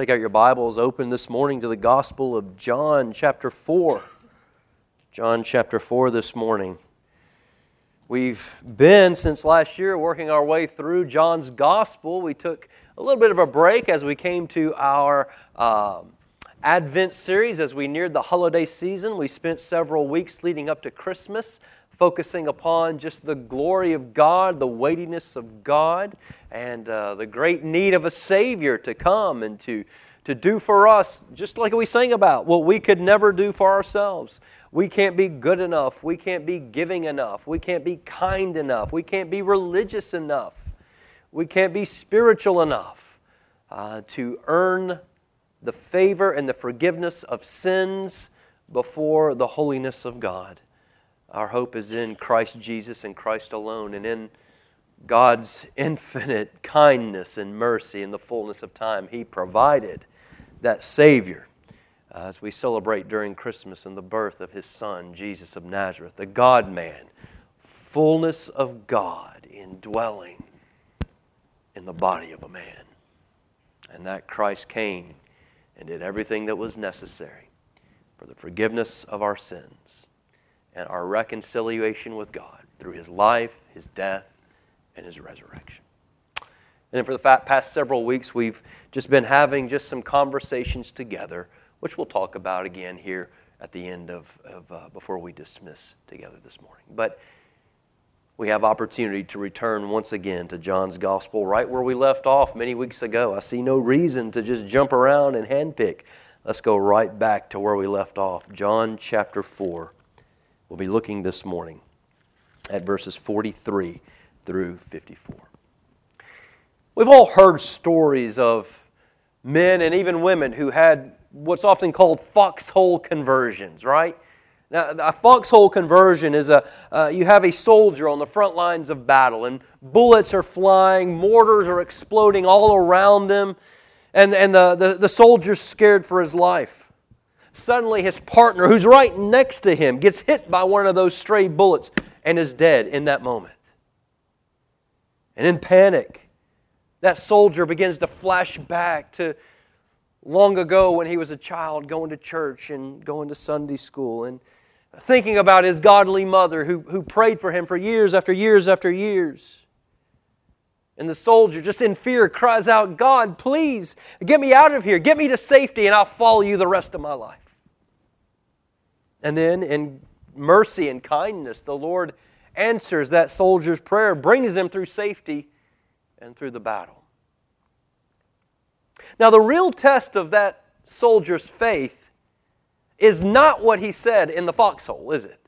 Take out your Bibles, open this morning to the Gospel of John, chapter 4. John, chapter 4, this morning. We've been, since last year, working our way through John's Gospel. We took a little bit of a break as we came to our um, Advent series as we neared the holiday season. We spent several weeks leading up to Christmas focusing upon just the glory of God, the weightiness of God, and uh, the great need of a Savior to come and to, to do for us, just like we sang about, what we could never do for ourselves. We can't be good enough. We can't be giving enough. We can't be kind enough. We can't be religious enough. We can't be spiritual enough uh, to earn the favor and the forgiveness of sins before the holiness of God. Our hope is in Christ Jesus and Christ alone, and in God's infinite kindness and mercy in the fullness of time. He provided that Savior uh, as we celebrate during Christmas and the birth of His Son, Jesus of Nazareth, the God man, fullness of God indwelling in the body of a man. And that Christ came and did everything that was necessary for the forgiveness of our sins and our reconciliation with God through his life, his death, and his resurrection. And for the past several weeks, we've just been having just some conversations together, which we'll talk about again here at the end of, of uh, before we dismiss together this morning. But we have opportunity to return once again to John's gospel right where we left off many weeks ago. I see no reason to just jump around and handpick. Let's go right back to where we left off. John chapter 4. We'll be looking this morning at verses 43 through 54. We've all heard stories of men and even women who had what's often called foxhole conversions, right? Now, a foxhole conversion is a uh, you have a soldier on the front lines of battle, and bullets are flying, mortars are exploding all around them, and, and the, the, the soldier's scared for his life. Suddenly, his partner, who's right next to him, gets hit by one of those stray bullets and is dead in that moment. And in panic, that soldier begins to flash back to long ago when he was a child going to church and going to Sunday school and thinking about his godly mother who, who prayed for him for years after years after years. And the soldier, just in fear, cries out, God, please get me out of here. Get me to safety, and I'll follow you the rest of my life. And then, in mercy and kindness, the Lord answers that soldier's prayer, brings them through safety and through the battle. Now, the real test of that soldier's faith is not what he said in the foxhole, is it?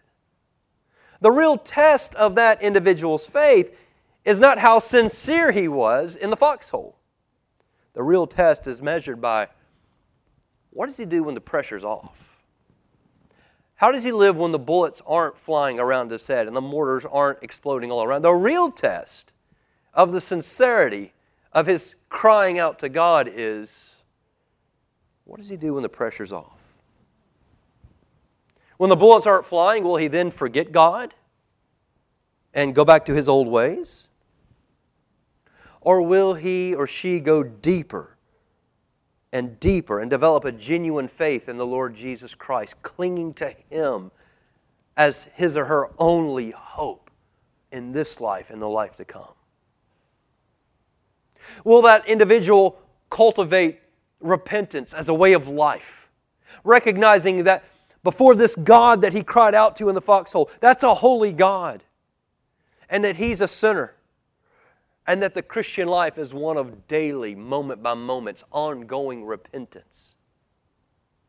The real test of that individual's faith is not how sincere he was in the foxhole. The real test is measured by what does he do when the pressure's off? How does he live when the bullets aren't flying around his head and the mortars aren't exploding all around? The real test of the sincerity of his crying out to God is what does he do when the pressure's off? When the bullets aren't flying, will he then forget God and go back to his old ways? Or will he or she go deeper and deeper and develop a genuine faith in the Lord Jesus Christ, clinging to Him as his or her only hope in this life and the life to come? Will that individual cultivate repentance as a way of life, recognizing that before this God that he cried out to in the foxhole, that's a holy God, and that he's a sinner? And that the Christian life is one of daily, moment by moments, ongoing repentance.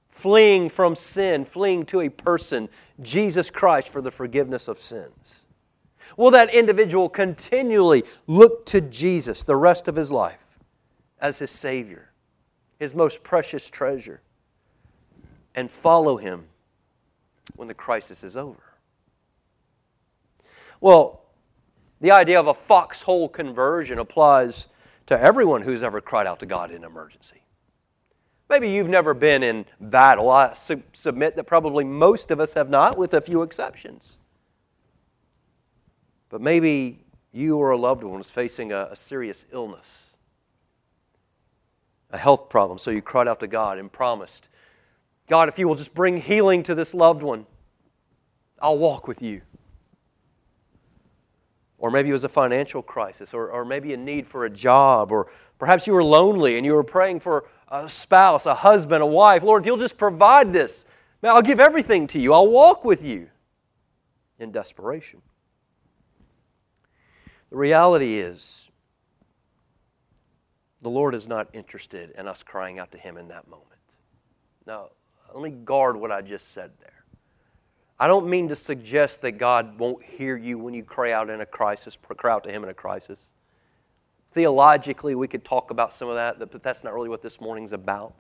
Fleeing from sin, fleeing to a person, Jesus Christ, for the forgiveness of sins. Will that individual continually look to Jesus the rest of his life as his Savior, his most precious treasure, and follow him when the crisis is over? Well, the idea of a foxhole conversion applies to everyone who's ever cried out to God in emergency. Maybe you've never been in battle. I su- submit that probably most of us have not, with a few exceptions. But maybe you or a loved one is facing a, a serious illness. a health problem. So you cried out to God and promised, God, if you will just bring healing to this loved one, I'll walk with you. Or maybe it was a financial crisis, or, or maybe a need for a job, or perhaps you were lonely and you were praying for a spouse, a husband, a wife. Lord, if you'll just provide this, man, I'll give everything to you. I'll walk with you in desperation. The reality is, the Lord is not interested in us crying out to Him in that moment. Now, let me guard what I just said there. I don't mean to suggest that God won't hear you when you cry out in a crisis, cry out to Him in a crisis. Theologically, we could talk about some of that, but that's not really what this morning's about.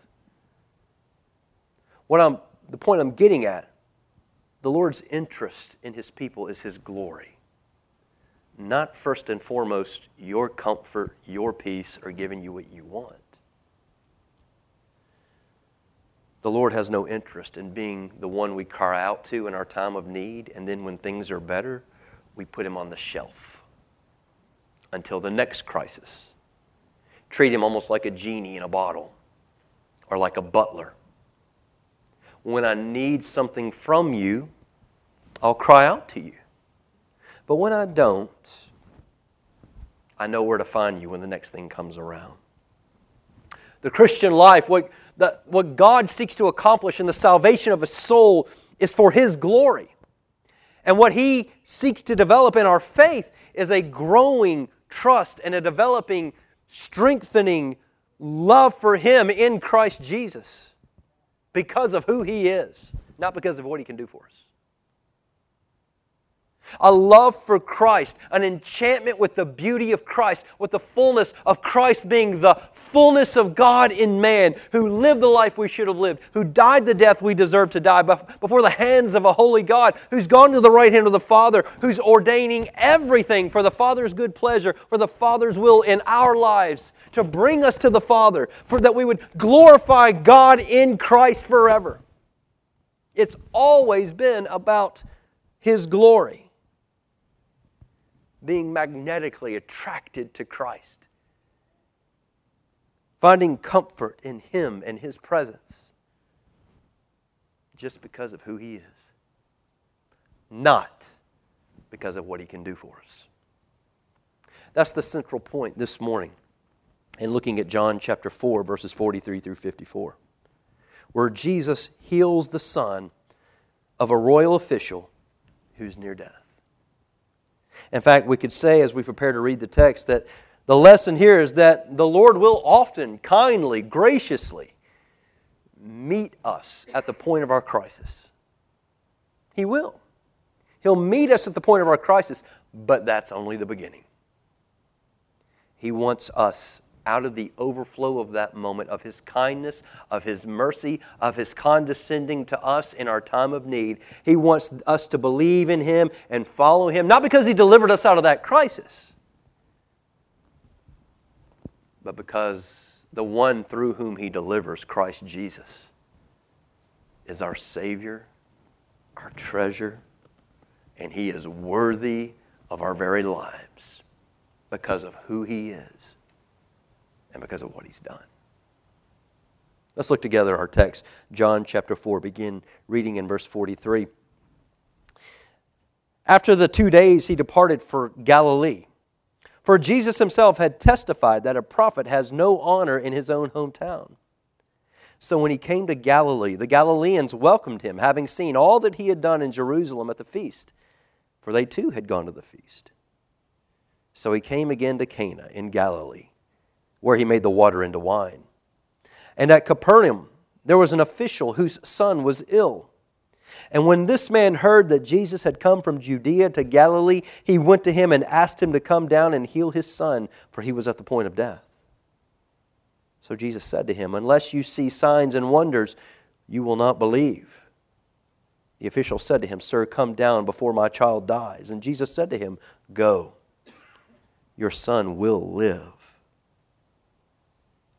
What I'm, the point I'm getting at, the Lord's interest in His people is His glory. Not first and foremost your comfort, your peace, or giving you what you want. The Lord has no interest in being the one we cry out to in our time of need, and then when things are better, we put him on the shelf until the next crisis. Treat him almost like a genie in a bottle or like a butler. When I need something from you, I'll cry out to you. But when I don't, I know where to find you when the next thing comes around. The Christian life, what what God seeks to accomplish in the salvation of a soul is for His glory. And what He seeks to develop in our faith is a growing trust and a developing, strengthening love for Him in Christ Jesus because of who He is, not because of what He can do for us a love for Christ, an enchantment with the beauty of Christ, with the fullness of Christ being the fullness of God in man, who lived the life we should have lived, who died the death we deserve to die before the hands of a holy God, who's gone to the right hand of the Father, who's ordaining everything for the Father's good pleasure, for the Father's will in our lives, to bring us to the Father, for that we would glorify God in Christ forever. It's always been about His glory being magnetically attracted to Christ, finding comfort in Him and His presence just because of who He is, not because of what He can do for us. That's the central point this morning in looking at John chapter 4, verses 43 through 54, where Jesus heals the son of a royal official who's near death. In fact, we could say as we prepare to read the text that the lesson here is that the Lord will often, kindly, graciously meet us at the point of our crisis. He will. He'll meet us at the point of our crisis, but that's only the beginning. He wants us out of the overflow of that moment of His kindness, of His mercy, of His condescending to us in our time of need. He wants us to believe in Him and follow Him, not because He delivered us out of that crisis, but because the one through whom He delivers, Christ Jesus, is our Savior, our treasure, and He is worthy of our very lives because of who He is and because of what he's done. Let's look together our text, John chapter 4, begin reading in verse 43. After the two days, he departed for Galilee. For Jesus himself had testified that a prophet has no honor in his own hometown. So when he came to Galilee, the Galileans welcomed him, having seen all that he had done in Jerusalem at the feast, for they too had gone to the feast. So he came again to Cana in Galilee where he made the water into wine. And at Capernaum, there was an official whose son was ill. And when this man heard that Jesus had come from Judea to Galilee, he went to him and asked him to come down and heal his son, for he was at the point of death. So Jesus said to him, Unless you see signs and wonders, you will not believe. The official said to him, Sir, come down before my child dies. And Jesus said to him, Go, your son will live.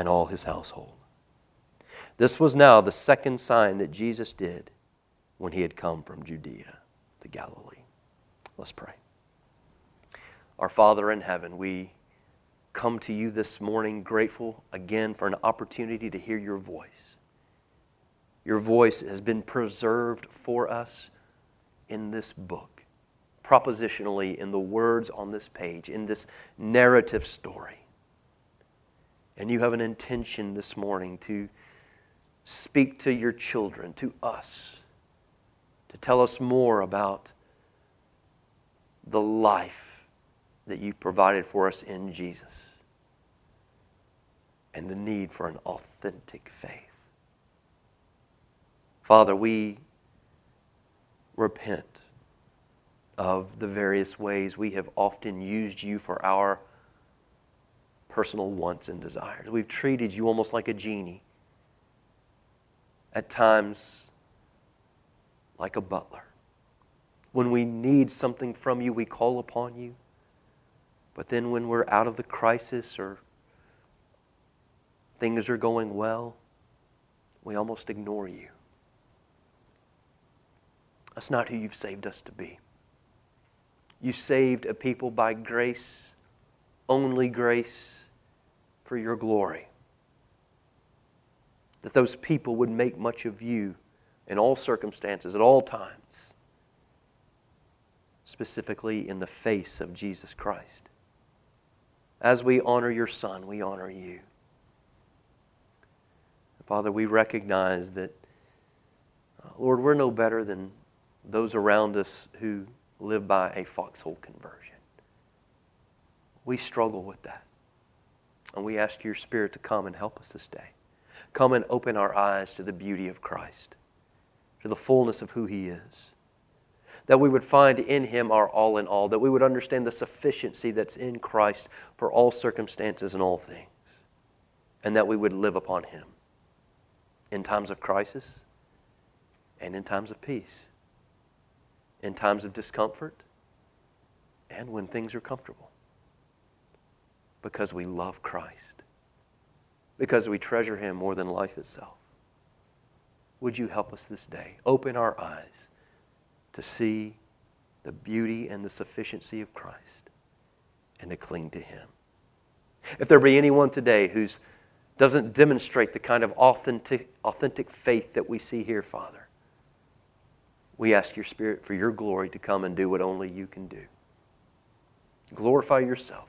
and all his household. This was now the second sign that Jesus did when he had come from Judea to Galilee. Let's pray. Our Father in heaven, we come to you this morning grateful again for an opportunity to hear your voice. Your voice has been preserved for us in this book, propositionally in the words on this page, in this narrative story. And you have an intention this morning to speak to your children, to us, to tell us more about the life that you provided for us in Jesus and the need for an authentic faith. Father, we repent of the various ways we have often used you for our personal wants and desires. We've treated you almost like a genie, at times, like a butler. When we need something from you, we call upon you. But then when we're out of the crisis or things are going well, we almost ignore you. That's not who you've saved us to be. You saved a people by grace, only grace, for your glory. That those people would make much of you in all circumstances, at all times, specifically in the face of Jesus Christ. As we honor your Son, we honor you. Father, we recognize that, uh, Lord, we're no better than those around us who live by a foxhole conversion. We struggle with that. And we ask your Spirit to come and help us this day. Come and open our eyes to the beauty of Christ, to the fullness of who He is. That we would find in Him our all in all, that we would understand the sufficiency that's in Christ for all circumstances and all things, and that we would live upon Him in times of crisis and in times of peace, in times of discomfort and when things are comfortable. Because we love Christ, because we treasure Him more than life itself. Would you help us this day? Open our eyes to see the beauty and the sufficiency of Christ and to cling to Him. If there be anyone today who doesn't demonstrate the kind of authentic, authentic faith that we see here, Father. We ask your Spirit for your glory to come and do what only you can do. Glorify yourself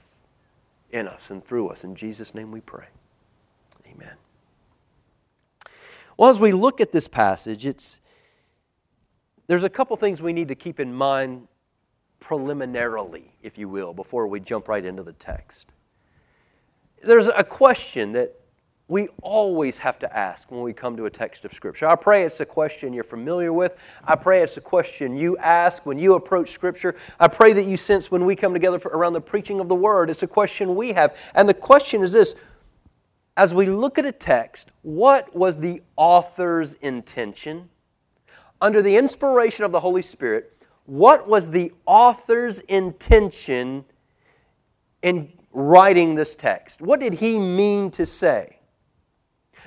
in us and through us. In Jesus' name we pray. Amen. Well, as we look at this passage, it's, there's a couple things we need to keep in mind preliminarily, if you will, before we jump right into the text. There's a question that we always have to ask when we come to a text of Scripture. I pray it's a question you're familiar with. I pray it's a question you ask when you approach Scripture. I pray that you sense when we come together around the preaching of the Word, it's a question we have. And the question is this as we look at a text, what was the author's intention? Under the inspiration of the Holy Spirit, what was the author's intention in writing this text? What did he mean to say?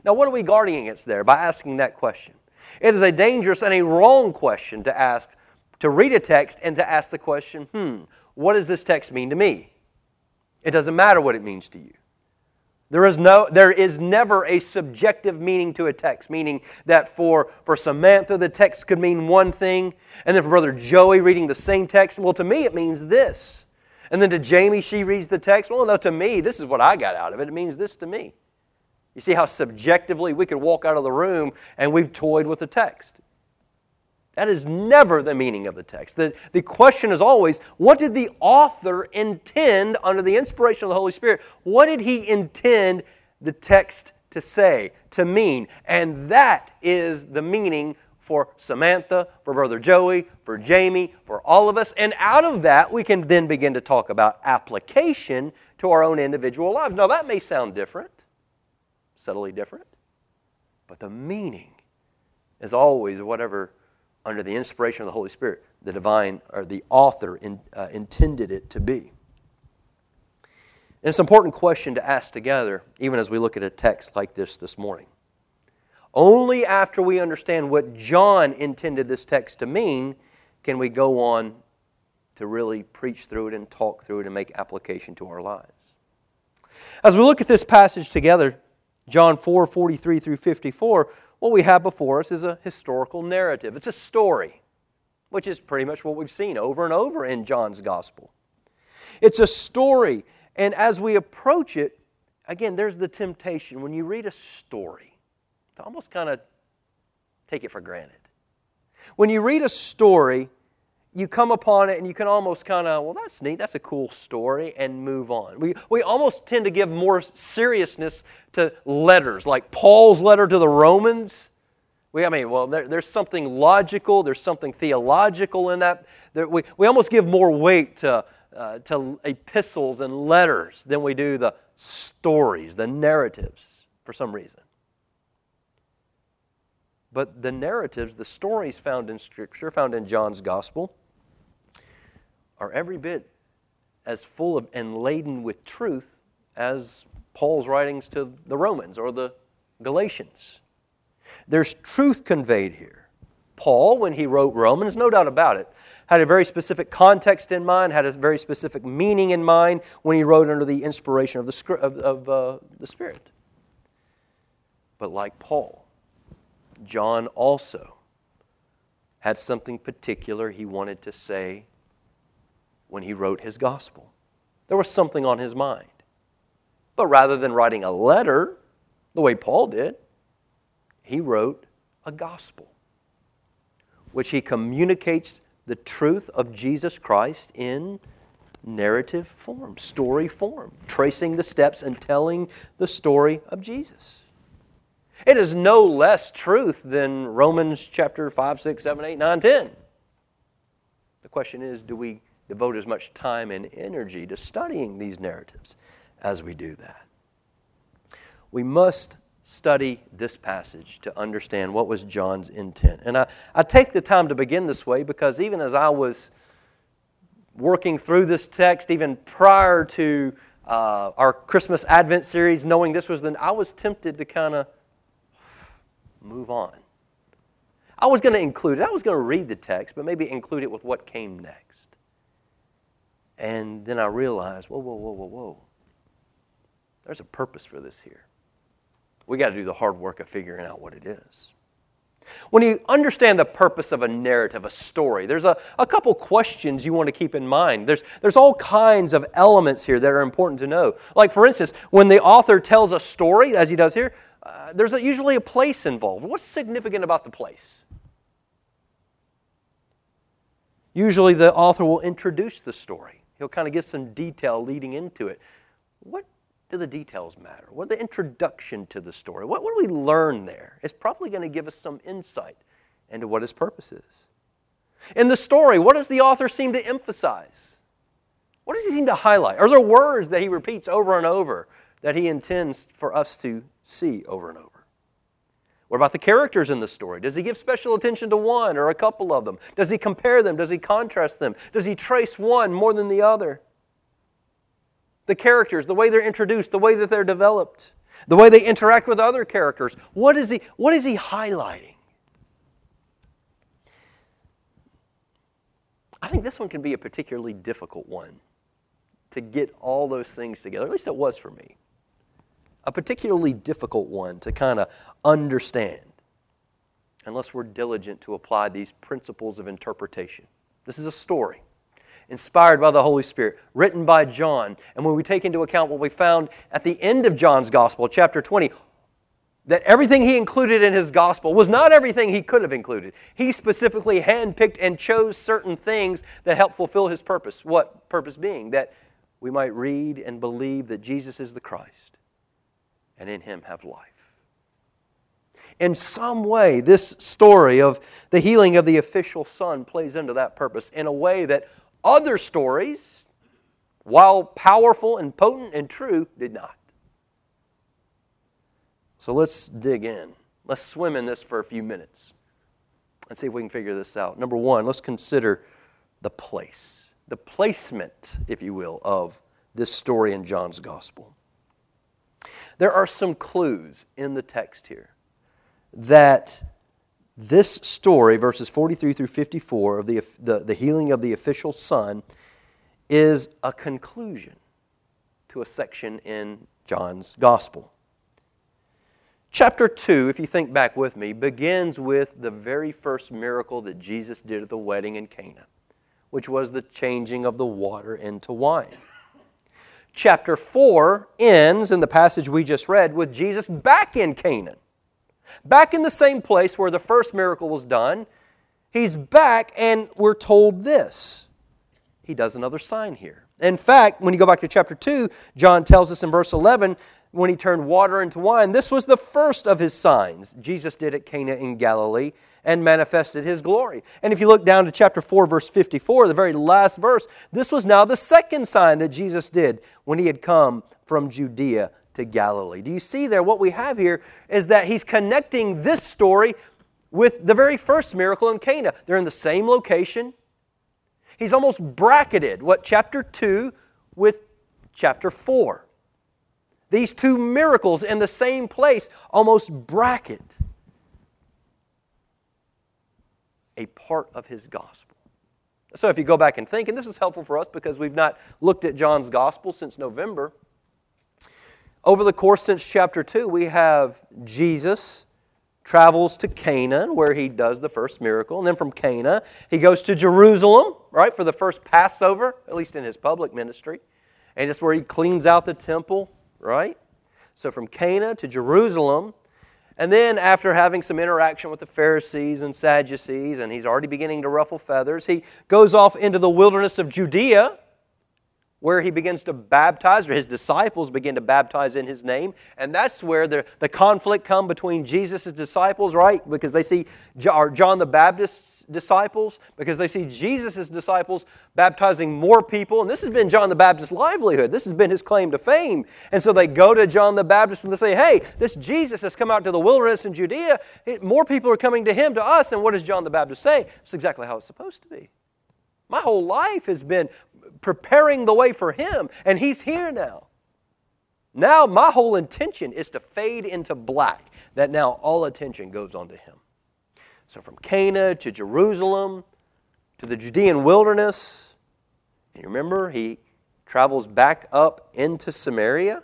Now, what are we guarding against there by asking that question? It is a dangerous and a wrong question to ask, to read a text and to ask the question, hmm, what does this text mean to me? It doesn't matter what it means to you. There is, no, there is never a subjective meaning to a text, meaning that for, for Samantha, the text could mean one thing, and then for Brother Joey reading the same text, well, to me, it means this. And then to Jamie, she reads the text, well, no, to me, this is what I got out of it. It means this to me. You see how subjectively we could walk out of the room and we've toyed with the text. That is never the meaning of the text. The, the question is always what did the author intend under the inspiration of the Holy Spirit? What did he intend the text to say, to mean? And that is the meaning for Samantha, for Brother Joey, for Jamie, for all of us. And out of that, we can then begin to talk about application to our own individual lives. Now, that may sound different subtly different. But the meaning is always whatever, under the inspiration of the Holy Spirit, the divine or the author in, uh, intended it to be. And it's an important question to ask together, even as we look at a text like this this morning. Only after we understand what John intended this text to mean can we go on to really preach through it and talk through it and make application to our lives. As we look at this passage together, John 4 43 through 54, what we have before us is a historical narrative. It's a story, which is pretty much what we've seen over and over in John's gospel. It's a story, and as we approach it, again, there's the temptation when you read a story to almost kind of take it for granted. When you read a story, you come upon it and you can almost kind of, well, that's neat, that's a cool story, and move on. We, we almost tend to give more seriousness to letters, like Paul's letter to the Romans. We, I mean, well, there, there's something logical, there's something theological in that. There, we, we almost give more weight to, uh, to epistles and letters than we do the stories, the narratives, for some reason. But the narratives, the stories found in Scripture, found in John's Gospel, are every bit as full of and laden with truth as Paul's writings to the Romans or the Galatians. There's truth conveyed here. Paul, when he wrote Romans, no doubt about it, had a very specific context in mind, had a very specific meaning in mind when he wrote under the inspiration of the, of, of uh, the Spirit. But like Paul, John also had something particular he wanted to say when he wrote his gospel. There was something on his mind. But rather than writing a letter, the way Paul did, he wrote a gospel, which he communicates the truth of Jesus Christ in narrative form, story form, tracing the steps and telling the story of Jesus. It is no less truth than Romans chapter 5, 6, 7, 8, 9, 10. The question is do we devote as much time and energy to studying these narratives as we do that. We must study this passage to understand what was John's intent. And I, I take the time to begin this way because even as I was working through this text, even prior to uh, our Christmas Advent series, knowing this was the, I was tempted to kind of move on. I was going to include it. I was going to read the text, but maybe include it with what came next. And then I realized, whoa, whoa, whoa, whoa, whoa. There's a purpose for this here. We got to do the hard work of figuring out what it is. When you understand the purpose of a narrative, a story, there's a, a couple questions you want to keep in mind. There's, there's all kinds of elements here that are important to know. Like, for instance, when the author tells a story, as he does here, uh, there's a, usually a place involved. What's significant about the place? Usually, the author will introduce the story. He'll kind of give some detail leading into it. What do the details matter? What the introduction to the story? What, what do we learn there? It's probably going to give us some insight into what his purpose is. In the story, what does the author seem to emphasize? What does he seem to highlight? Are there words that he repeats over and over that he intends for us to see over and over? What about the characters in the story? Does he give special attention to one or a couple of them? Does he compare them? Does he contrast them? Does he trace one more than the other? The characters, the way they're introduced, the way that they're developed, the way they interact with other characters. What is he, what is he highlighting? I think this one can be a particularly difficult one to get all those things together. At least it was for me a particularly difficult one to kind of understand unless we're diligent to apply these principles of interpretation. This is a story inspired by the Holy Spirit, written by John. And when we take into account what we found at the end of John's Gospel, chapter 20, that everything he included in his gospel was not everything he could have included. He specifically handpicked and chose certain things that help fulfill his purpose. What purpose being? That we might read and believe that Jesus is the Christ and in him have life. In some way, this story of the healing of the official son plays into that purpose in a way that other stories, while powerful and potent and true, did not. So let's dig in Let's swim in this for a few minutes and see if we can figure this out. Number one, let's consider the place, the placement, if you will, of this story in John's gospel. There are some clues in the text here that this story, verses 43 through 54, of the, the, the healing of the official son, is a conclusion to a section in John's gospel. Chapter 2, if you think back with me, begins with the very first miracle that Jesus did at the wedding in Cana, which was the changing of the water into wine. Chapter 4 ends in the passage we just read with Jesus back in Canaan back in the same place where the first miracle was done. He's back, and we're told this. He does another sign here. In fact, when you go back to chapter 2, John tells us in verse 11 when he turned water into wine, this was the first of his signs Jesus did at Cana in Galilee and manifested his glory. And if you look down to chapter 4, verse 54, the very last verse, this was now the second sign that Jesus did when he had come from Judea to Galilee. Do you see there? What we have here is that he's connecting this story with the very first miracle in Cana. They're in the same location. He's almost bracketed what chapter 2 with chapter 4. These two miracles in the same place almost bracket a part of his gospel. So if you go back and think, and this is helpful for us because we've not looked at John's gospel since November. Over the course since chapter 2, we have Jesus travels to Canaan where he does the first miracle. And then from Cana, he goes to Jerusalem, right, for the first Passover, at least in his public ministry. And it's where he cleans out the temple, right? So from Cana to Jerusalem. And then, after having some interaction with the Pharisees and Sadducees, and he's already beginning to ruffle feathers, he goes off into the wilderness of Judea where he begins to baptize, or his disciples begin to baptize in his name. And that's where the, the conflict come between Jesus' disciples, right? Because they see John the Baptist's disciples, because they see Jesus' disciples baptizing more people. And this has been John the Baptist's livelihood. This has been his claim to fame. And so they go to John the Baptist and they say, hey, this Jesus has come out to the wilderness in Judea. More people are coming to him, to us. And what does John the Baptist say? It's exactly how it's supposed to be. My whole life has been preparing the way for Him, and He's here now. Now, my whole intention is to fade into black, that now all attention goes on to Him. So, from Cana to Jerusalem to the Judean wilderness, and you remember, He travels back up into Samaria,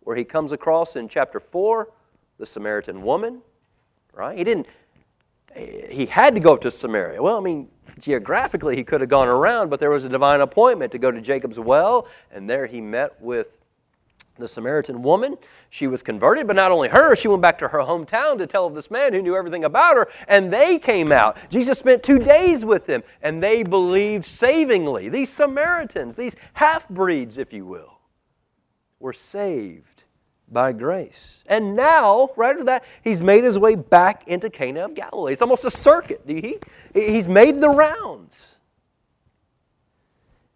where He comes across in chapter 4 the Samaritan woman, right? He didn't, eh, he had to go to Samaria. Well, I mean, geographically he could have gone around, but there was a divine appointment to go to Jacob's well, and there he met with the Samaritan woman. She was converted, but not only her, she went back to her hometown to tell of this man who knew everything about her, and they came out. Jesus spent two days with them, and they believed savingly. These Samaritans, these half breeds, if you will, were saved by grace. And now, right after that, he's made his way back into Cana of Galilee. It's almost a circuit. He, he's made the rounds.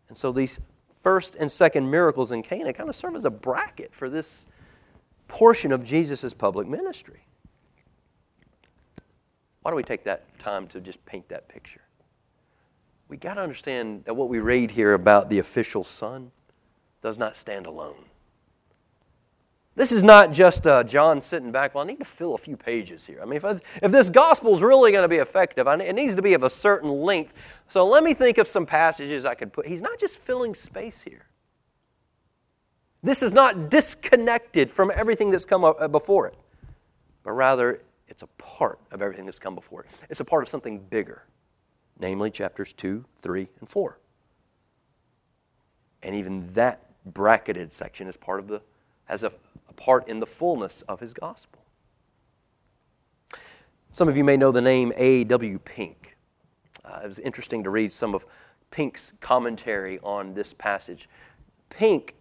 And so these first and second miracles in Cana kind of serve as a bracket for this portion of Jesus' public ministry. Why don't we take that time to just paint that picture? We got to understand that what we read here about the official son does not stand alone. This is not just uh, John sitting back, well, I need to fill a few pages here. I mean, if, I, if this gospel is really going to be effective, I, it needs to be of a certain length. So let me think of some passages I could put. He's not just filling space here. This is not disconnected from everything that's come uh, before it, but rather it's a part of everything that's come before it. It's a part of something bigger, namely chapters 2, 3, and 4. And even that bracketed section is part of the, has a part in the fullness of his gospel. Some of you may know the name A.W. Pink. Uh, it was interesting to read some of Pink's commentary on this passage. Pink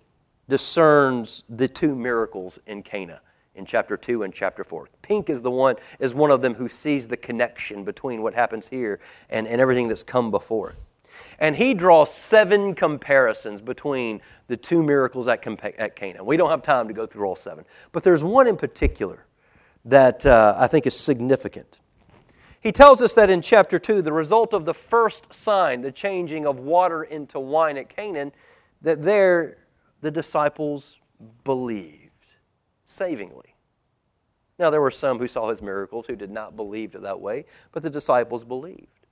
discerns the two miracles in Cana in chapter 2 and chapter 4. Pink is the one is one of them who sees the connection between what happens here and, and everything that's come before it. And he draws seven comparisons between the two miracles at, at Cana. We don't have time to go through all seven, but there's one in particular that uh, I think is significant. He tells us that in chapter 2, the result of the first sign, the changing of water into wine at Canaan, that there the disciples believed savingly. Now, there were some who saw his miracles who did not believe it that way, but the disciples believed.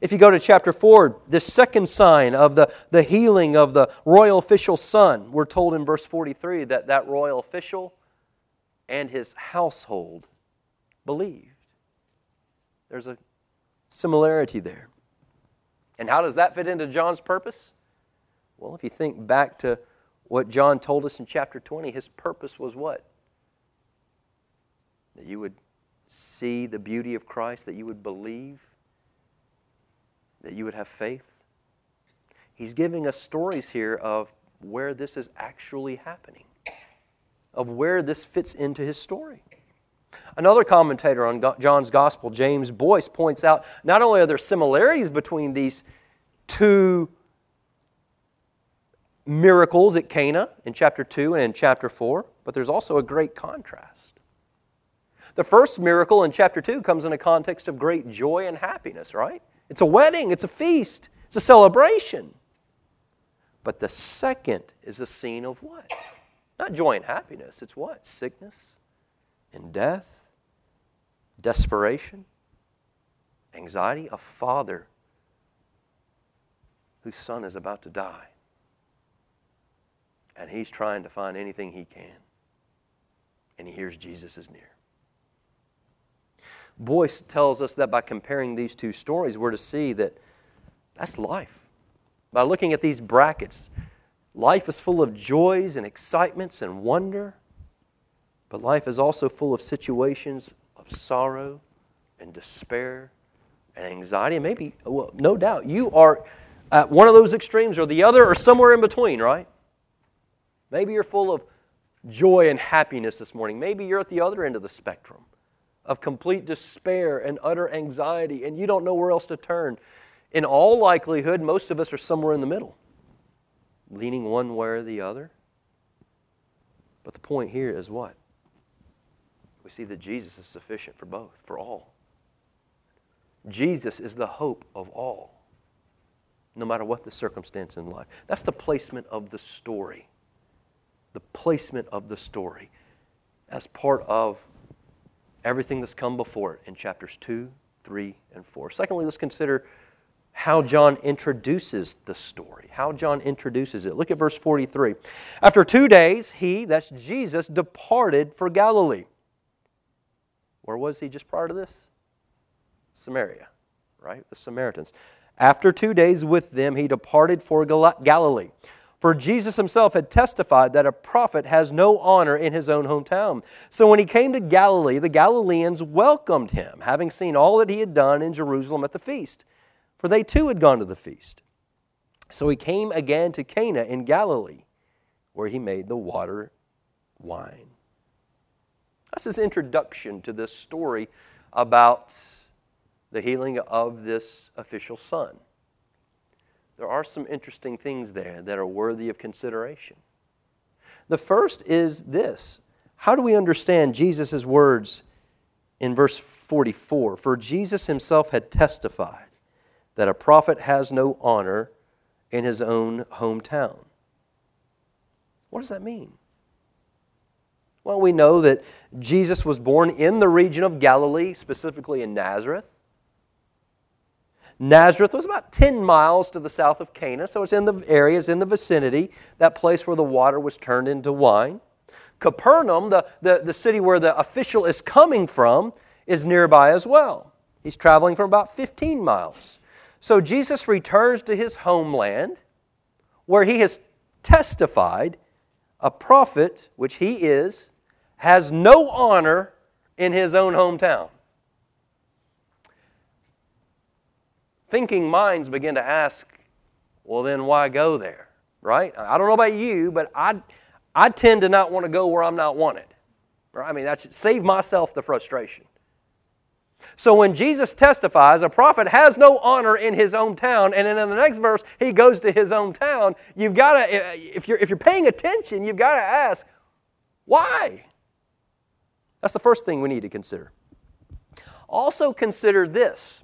If you go to chapter 4, this second sign of the, the healing of the royal official's son, we're told in verse 43 that that royal official and his household believed. There's a similarity there. And how does that fit into John's purpose? Well, if you think back to what John told us in chapter 20, his purpose was what? That you would see the beauty of Christ, that you would believe, that you would have faith. He's giving us stories here of where this is actually happening, of where this fits into his story. Another commentator on John's Gospel, James Boice, points out not only are there similarities between these two miracles at Cana in chapter 2 and in chapter 4, but there's also a great contrast. The first miracle in chapter 2 comes in a context of great joy and happiness, right? It's a wedding, it's a feast, it's a celebration. But the second is a scene of what? Not joy and happiness, it's what? Sickness and death desperation, anxiety, a father whose son is about to die. And he's trying to find anything he can. And he hears Jesus is near. Boice tells us that by comparing these two stories, we're to see that that's life. By looking at these brackets, life is full of joys and excitements and wonder, but life is also full of situations of sorrow and despair and anxiety. And maybe, well, no doubt, you are at one of those extremes or the other or somewhere in between, right? Maybe you're full of joy and happiness this morning. Maybe you're at the other end of the spectrum of complete despair and utter anxiety, and you don't know where else to turn. In all likelihood, most of us are somewhere in the middle, leaning one way or the other. But the point here is what? we see that Jesus is sufficient for both, for all. Jesus is the hope of all, no matter what the circumstance in life. That's the placement of the story. The placement of the story as part of everything that's come before it in chapters 2, 3, and 4. Secondly, let's consider how John introduces the story, how John introduces it. Look at verse 43. After two days, he, that's Jesus, departed for Galilee. Where was he just prior to this? Samaria, right? The Samaritans. After two days with them, he departed for Galilee. For Jesus himself had testified that a prophet has no honor in his own hometown. So when he came to Galilee, the Galileans welcomed him, having seen all that he had done in Jerusalem at the feast. For they too had gone to the feast. So he came again to Cana in Galilee, where he made the water wine. That's his introduction to this story about the healing of this official son. There are some interesting things there that are worthy of consideration. The first is this How do we understand Jesus' words in verse 44? For Jesus himself had testified that a prophet has no honor in his own hometown. What does that mean? Well, we know that Jesus was born in the region of Galilee, specifically in Nazareth. Nazareth was about 10 miles to the south of Cana, so it's in the area, it's in the vicinity, that place where the water was turned into wine. Capernaum, the, the, the city where the official is coming from, is nearby as well. He's traveling for about 15 miles. So Jesus returns to his homeland where he has testified a prophet, which he is, has no honor in his own hometown. Thinking minds begin to ask, well, then why go there? Right? I don't know about you, but I, I tend to not want to go where I'm not wanted. Right? I mean, that should save myself the frustration. So when Jesus testifies, a prophet has no honor in his own town, and then in the next verse, he goes to his own town. You've got to, if you're, if you're paying attention, you've got to ask, why? That's the first thing we need to consider. Also, consider this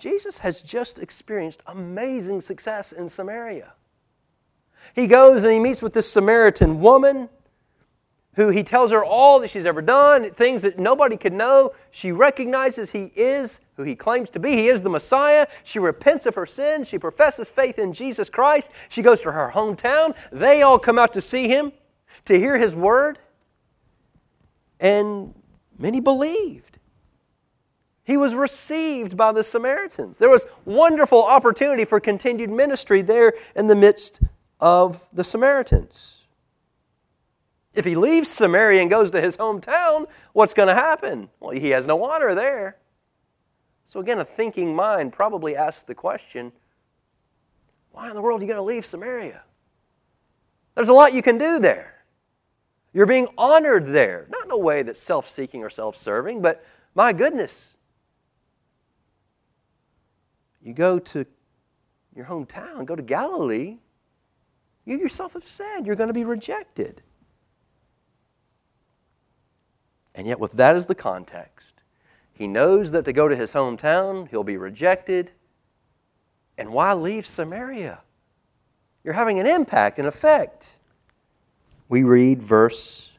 Jesus has just experienced amazing success in Samaria. He goes and he meets with this Samaritan woman who he tells her all that she's ever done, things that nobody could know. She recognizes he is who he claims to be. He is the Messiah. She repents of her sins. She professes faith in Jesus Christ. She goes to her hometown. They all come out to see him, to hear his word. And many believed. He was received by the Samaritans. There was wonderful opportunity for continued ministry there in the midst of the Samaritans. If he leaves Samaria and goes to his hometown, what's going to happen? Well, he has no honor there. So, again, a thinking mind probably asks the question why in the world are you going to leave Samaria? There's a lot you can do there. You're being honored there. Not in a way that's self seeking or self serving, but my goodness. You go to your hometown, go to Galilee, you yourself have said you're going to be rejected. And yet, with that as the context, he knows that to go to his hometown, he'll be rejected. And why leave Samaria? You're having an impact, an effect. We read verse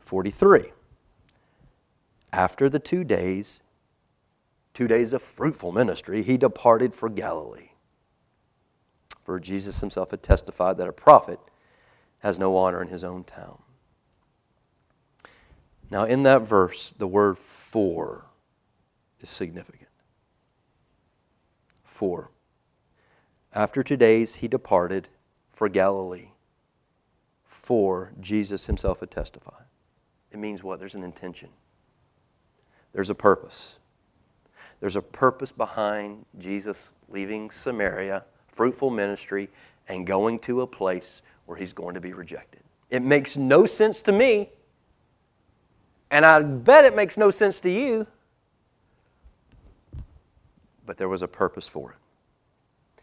43. After the two days, two days of fruitful ministry, he departed for Galilee. For Jesus himself had testified that a prophet has no honor in his own town. Now, in that verse, the word for is significant. For. After two days, he departed for Galilee. For Jesus himself had testified. It means what? There's an intention, there's a purpose. There's a purpose behind Jesus leaving Samaria, fruitful ministry, and going to a place where he's going to be rejected. It makes no sense to me and I bet it makes no sense to you, but there was a purpose for it.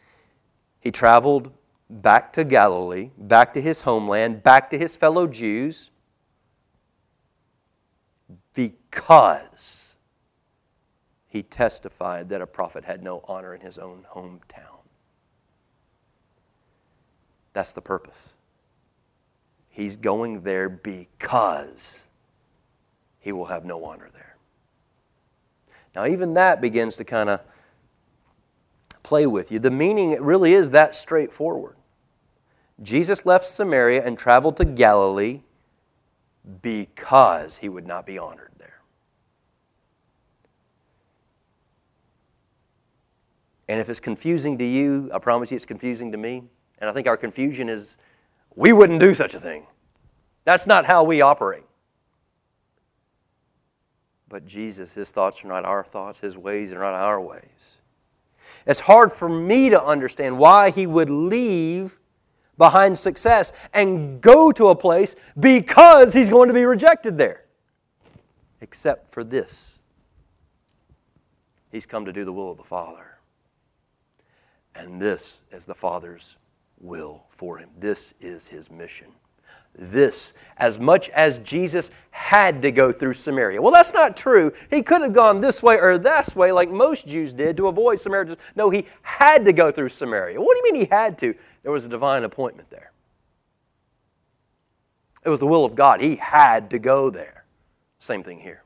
He traveled back to Galilee, back to his homeland, back to his fellow Jews, because he testified that a prophet had no honor in his own hometown. That's the purpose. He's going there because he will have no honor there. Now, even that begins to kind of play with you. The meaning it really is that straightforward. Jesus left Samaria and traveled to Galilee because he would not be honored there. And if it's confusing to you, I promise you it's confusing to me. And I think our confusion is we wouldn't do such a thing. That's not how we operate. But Jesus, his thoughts are not our thoughts, his ways are not our ways. It's hard for me to understand why he would leave behind success and go to a place because he's going to be rejected there. Except for this he's come to do the will of the Father. And this is the Father's will for him. This is his mission this as much as Jesus had to go through Samaria. Well, that's not true. He could have gone this way or that way like most Jews did to avoid Samaria. No, he had to go through Samaria. What do you mean he had to? There was a divine appointment there. It was the will of God. He had to go there. Same thing here.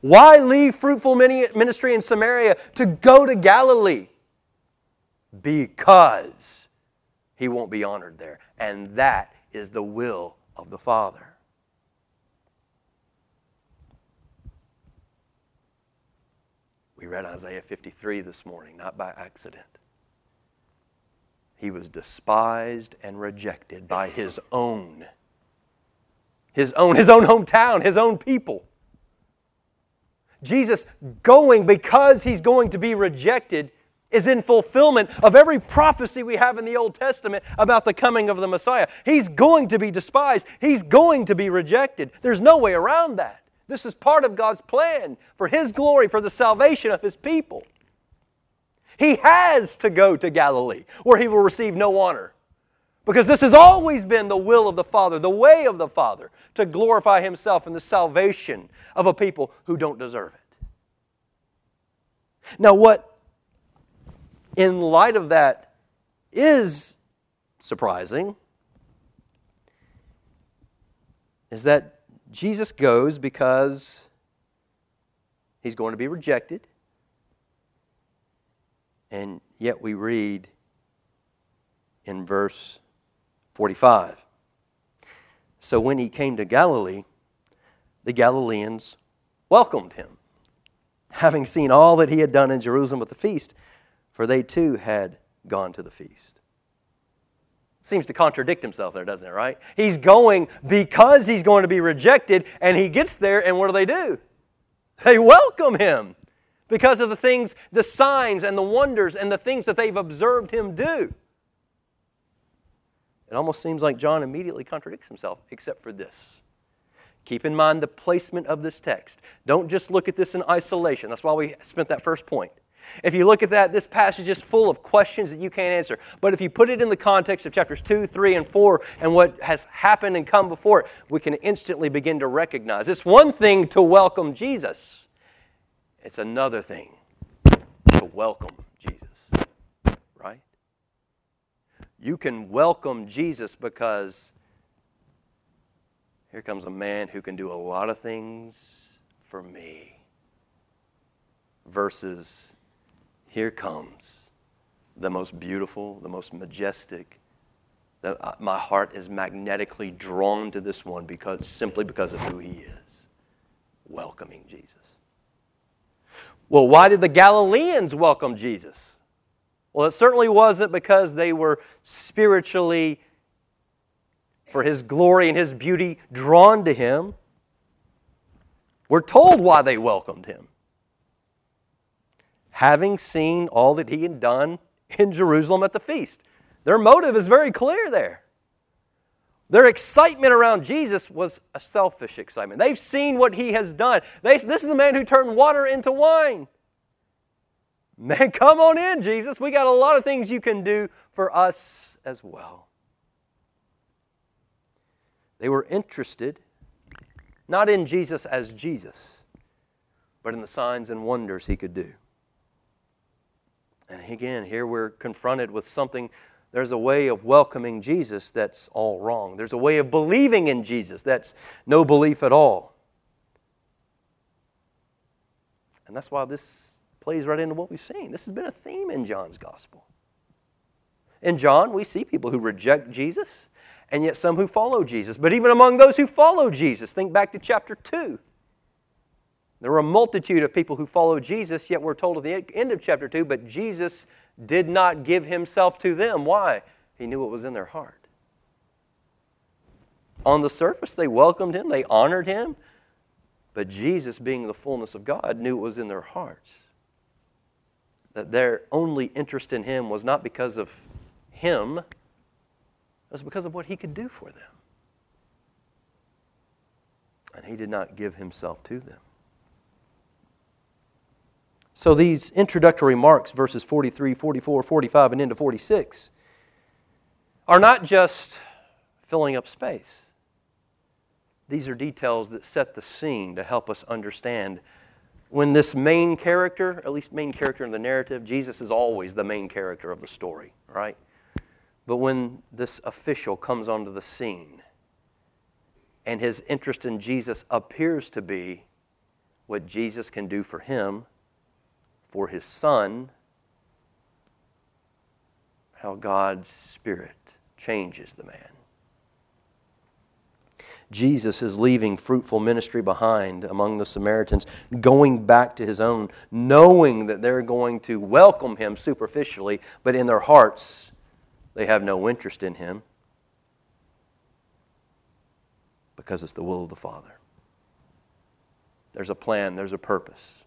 Why leave fruitful ministry in Samaria to go to Galilee? Because he won't be honored there. And that is the will of the Father. We read Isaiah 53 this morning, not by accident. He was despised and rejected by his own. His own, his own hometown, his own people. Jesus going because he's going to be rejected is in fulfillment of every prophecy we have in the Old Testament about the coming of the Messiah. He's going to be despised, he's going to be rejected. There's no way around that. This is part of God's plan for His glory, for the salvation of His people. He has to go to Galilee, where He will receive no honor. Because this has always been the will of the Father, the way of the Father, to glorify Himself in the salvation of a people who don't deserve it. Now, what, in light of that, is surprising is that Jesus goes because he's going to be rejected. And yet we read in verse 45 So when he came to Galilee, the Galileans welcomed him, having seen all that he had done in Jerusalem at the feast, for they too had gone to the feast. Seems to contradict himself there, doesn't it, right? He's going because he's going to be rejected, and he gets there, and what do they do? They welcome him because of the things, the signs and the wonders and the things that they've observed him do. It almost seems like John immediately contradicts himself, except for this. Keep in mind the placement of this text. Don't just look at this in isolation. That's why we spent that first point. If you look at that, this passage is full of questions that you can't answer. But if you put it in the context of chapters 2, 3, and 4 and what has happened and come before it, we can instantly begin to recognize. It's one thing to welcome Jesus, it's another thing to welcome Jesus. Right? You can welcome Jesus because here comes a man who can do a lot of things for me versus here comes the most beautiful, the most majestic. Uh, my heart is magnetically drawn to this one because simply because of who he is. Welcoming Jesus. Well, why did the Galileans welcome Jesus? Well, it certainly wasn't because they were spiritually, for his glory and his beauty, drawn to him. We're told why they welcomed him having seen all that he had done in Jerusalem at the feast. Their motive is very clear there. Their excitement around Jesus was a selfish excitement. They've seen what he has done. They, this is the man who turned water into wine. Man, come on in, Jesus. We got a lot of things you can do for us as well. They were interested not in Jesus as Jesus, but in the signs and wonders he could do. And again, here we're confronted with something. There's a way of welcoming Jesus that's all wrong. There's a way of believing in Jesus that's no belief at all. And that's why this plays right into what we've seen. This has been a theme in John's gospel. In John, we see people who reject Jesus and yet some who follow Jesus. But even among those who follow Jesus, think back to chapter 2. There were a multitude of people who followed Jesus, yet we're told at the end of chapter 2, but Jesus did not give himself to them. Why? He knew what was in their heart. On the surface, they welcomed him, they honored him, but Jesus, being the fullness of God, knew what was in their hearts. That their only interest in him was not because of him, it was because of what he could do for them. And he did not give himself to them. So these introductory remarks, verses 43, 44, 45, and into 46, are not just filling up space. These are details that set the scene to help us understand when this main character, at least main character in the narrative, Jesus is always the main character of the story, right? But when this official comes onto the scene and his interest in Jesus appears to be what Jesus can do for him for his Son, how God's Spirit changes the man. Jesus is leaving fruitful ministry behind among the Samaritans, going back to his own, knowing that they're going to welcome him superficially, but in their hearts, they have no interest in him because it's the will of the Father. There's a plan, there's a purpose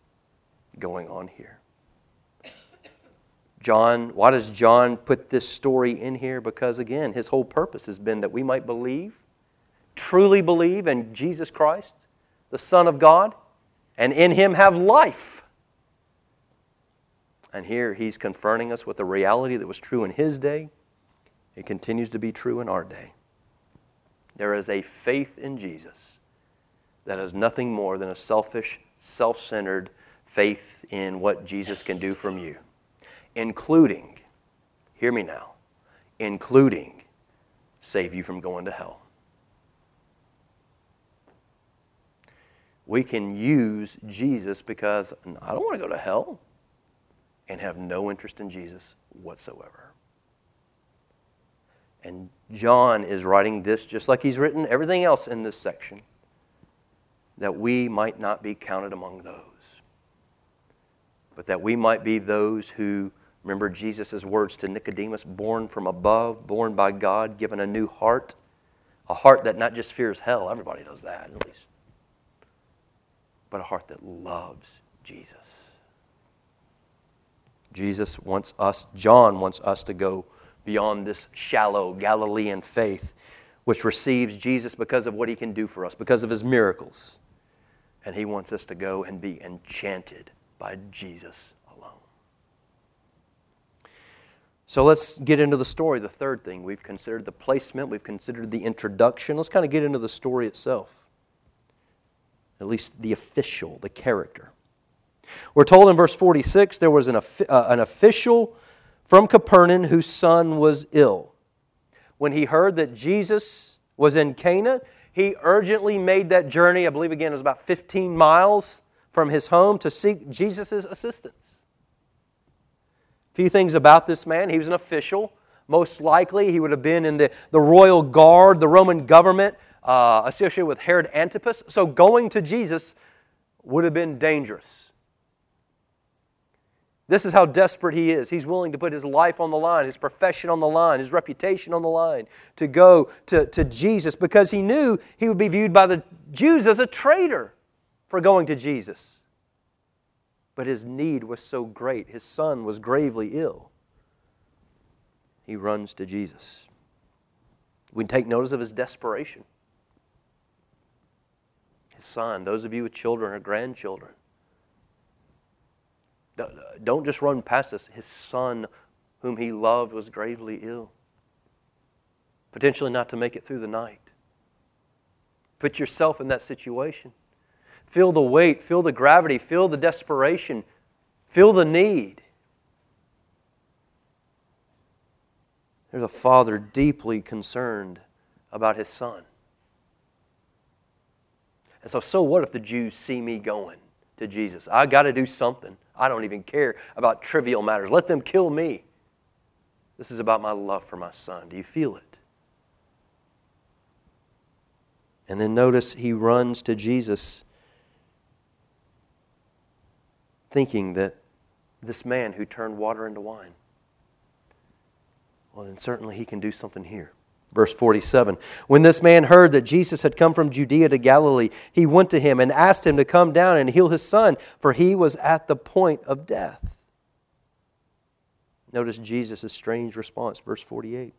going on here. John, why does John put this story in here? Because again, his whole purpose has been that we might believe, truly believe in Jesus Christ, the Son of God, and in him have life. And here he's confronting us with a reality that was true in his day It continues to be true in our day. There is a faith in Jesus that is nothing more than a selfish, self centered faith in what Jesus can do from you, including, hear me now, including save you from going to hell. We can use Jesus because I don't want to go to hell and have no interest in Jesus whatsoever. And John is writing this just like he's written everything else in this section that we might not be counted among those, but that we might be those who remember Jesus' words to Nicodemus born from above, born by God, given a new heart, a heart that not just fears hell, everybody does that at least, but a heart that loves Jesus. Jesus wants us, John wants us to go beyond this shallow Galilean faith, which receives Jesus because of what he can do for us, because of his miracles. And he wants us to go and be enchanted by Jesus alone. So let's get into the story. The third thing we've considered the placement, we've considered the introduction. Let's kind of get into the story itself, at least the official, the character. We're told in verse 46 there was an, uh, an official from Capernaum whose son was ill. When he heard that Jesus was in Cana, he urgently made that journey. I believe again it was about 15 miles from his home to seek Jesus' assistance. A few things about this man. He was an official. Most likely, he would have been in the, the royal guard, the Roman government, uh, associated with Herod Antipas. So going to Jesus would have been dangerous. This is how desperate he is. He's willing to put his life on the line, his profession on the line, his reputation on the line to go to, to Jesus because he knew he would be viewed by the Jews as a traitor for going to Jesus. But his need was so great, his son was gravely ill. He runs to Jesus. We take notice of his desperation. His son, those of you with children or grandchildren, don't just run past us. His son, whom he loved, was gravely ill, potentially not to make it through the night. Put yourself in that situation. Feel the weight, feel the gravity, feel the desperation, feel the need. There's a father deeply concerned about his son. And so, so what if the Jews see me going to Jesus? I got to do something. I don't even care about trivial matters. Let them kill me. This is about my love for my son. Do you feel it? And then notice he runs to Jesus thinking that this man who turned water into wine, well, then certainly he can do something here. Verse 47 When this man heard that Jesus had come from Judea to Galilee, he went to him and asked him to come down and heal his son, for he was at the point of death. Notice Jesus' strange response, verse 48.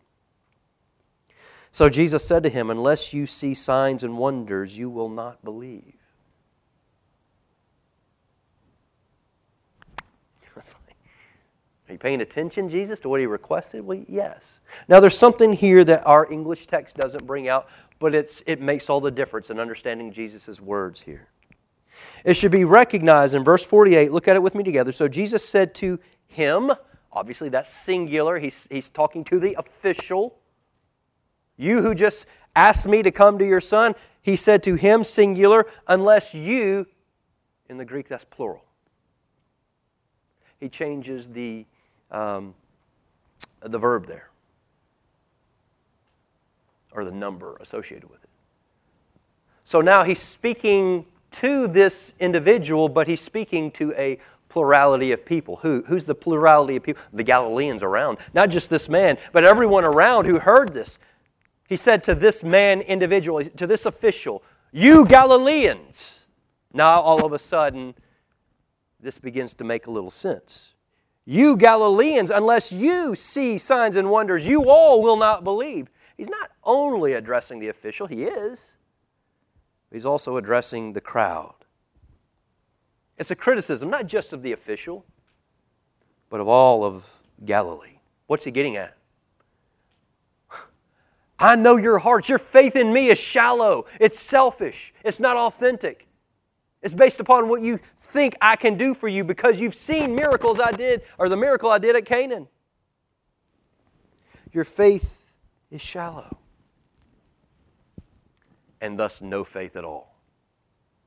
So Jesus said to him, Unless you see signs and wonders, you will not believe. Are you paying attention, Jesus, to what he requested? Well, yes. Now, there's something here that our English text doesn't bring out, but it's, it makes all the difference in understanding Jesus' words here. It should be recognized in verse 48. Look at it with me together. So, Jesus said to him, obviously that's singular, he's, he's talking to the official. You who just asked me to come to your son, he said to him, singular, unless you, in the Greek that's plural. He changes the um, the verb there, or the number associated with it. So now he's speaking to this individual, but he's speaking to a plurality of people. Who, who's the plurality of people? The Galileans around. Not just this man, but everyone around who heard this. He said to this man individually, to this official, You Galileans. Now all of a sudden, this begins to make a little sense. You Galileans, unless you see signs and wonders, you all will not believe. He's not only addressing the official, he is. He's also addressing the crowd. It's a criticism, not just of the official, but of all of Galilee. What's he getting at? I know your hearts. Your faith in me is shallow, it's selfish, it's not authentic. It's based upon what you think I can do for you because you've seen miracles I did, or the miracle I did at Cana. Your faith is shallow, and thus no faith at all.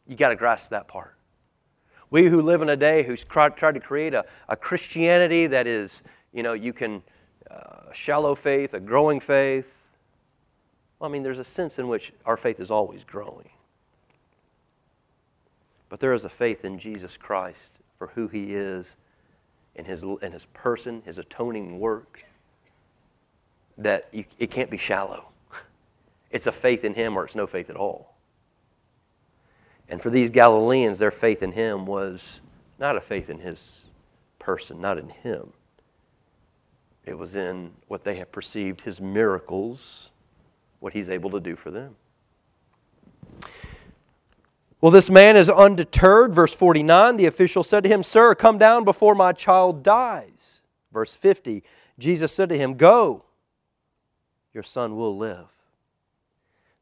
You got to grasp that part. We who live in a day who's tried to create a, a Christianity that is, you know, you can, uh, shallow faith, a growing faith. Well, I mean, there's a sense in which our faith is always growing. But there is a faith in Jesus Christ for who He is in His, in his person, His atoning work, that you, it can't be shallow. It's a faith in Him or it's no faith at all. And for these Galileans, their faith in Him was not a faith in His person, not in Him. It was in what they have perceived His miracles, what He's able to do for them. Well, this man is undeterred. Verse 49 the official said to him, Sir, come down before my child dies. Verse 50 Jesus said to him, Go, your son will live.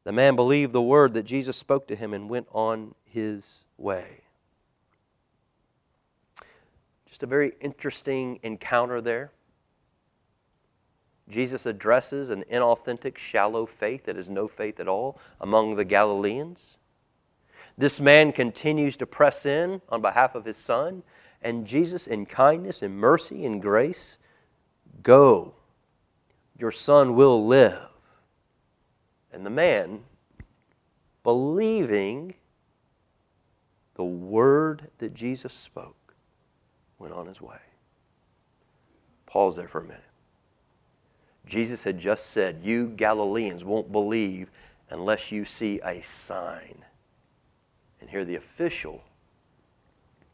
The man believed the word that Jesus spoke to him and went on his way. Just a very interesting encounter there. Jesus addresses an inauthentic, shallow faith that is no faith at all among the Galileans. This man continues to press in on behalf of his son, and Jesus, in kindness and mercy and grace, go. Your son will live. And the man, believing the word that Jesus spoke, went on his way. Pause there for a minute. Jesus had just said, You Galileans won't believe unless you see a sign. And here the official,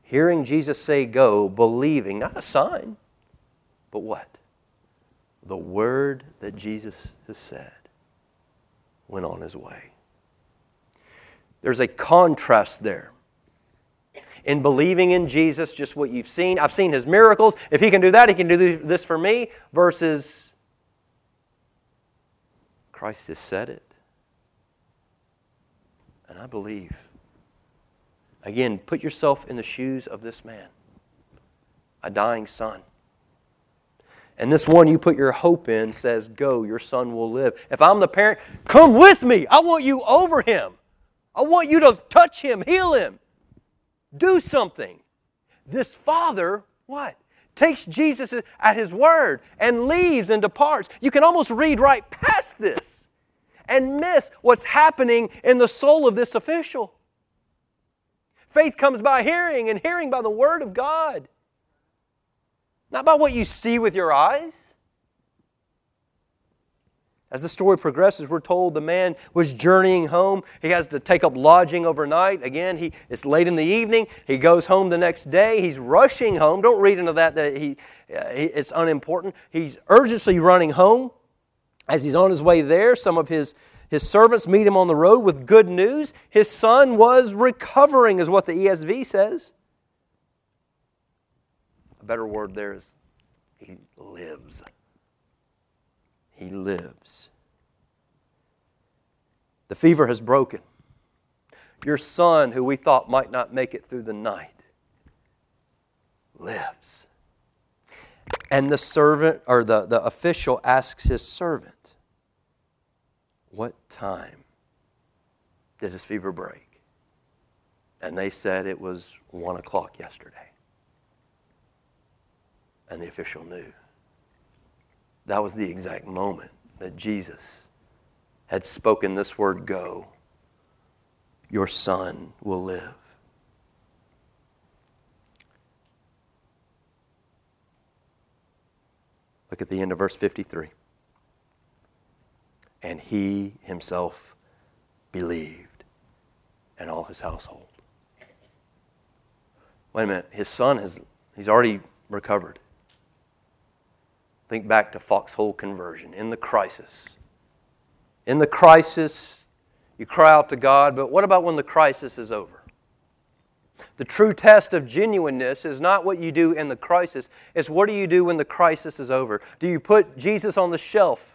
hearing Jesus say go, believing, not a sign, but what? The word that Jesus has said went on his way. There's a contrast there. In believing in Jesus, just what you've seen. I've seen his miracles. If he can do that, he can do this for me. Versus Christ has said it. And I believe. Again, put yourself in the shoes of this man, a dying son. And this one you put your hope in says, Go, your son will live. If I'm the parent, come with me. I want you over him. I want you to touch him, heal him, do something. This father, what? Takes Jesus at his word and leaves and departs. You can almost read right past this and miss what's happening in the soul of this official. Faith comes by hearing, and hearing by the Word of God, not by what you see with your eyes. As the story progresses, we're told the man was journeying home. He has to take up lodging overnight. Again, he, it's late in the evening. He goes home the next day. He's rushing home. Don't read into that that he, uh, he, it's unimportant. He's urgently running home. As he's on his way there, some of his his servants meet him on the road with good news. His son was recovering, is what the ESV says. A better word there is he lives. He lives. The fever has broken. Your son, who we thought might not make it through the night, lives. And the servant or the, the official asks his servant, what time did his fever break? And they said it was one o'clock yesterday. And the official knew. That was the exact moment that Jesus had spoken this word go. Your son will live. Look at the end of verse 53 and he himself believed, and all his household. Wait a minute, his son has he's already recovered. Think back to foxhole conversion in the crisis. In the crisis, you cry out to God, but what about when the crisis is over? The true test of genuineness is not what you do in the crisis, it's what do you do when the crisis is over? Do you put Jesus on the shelf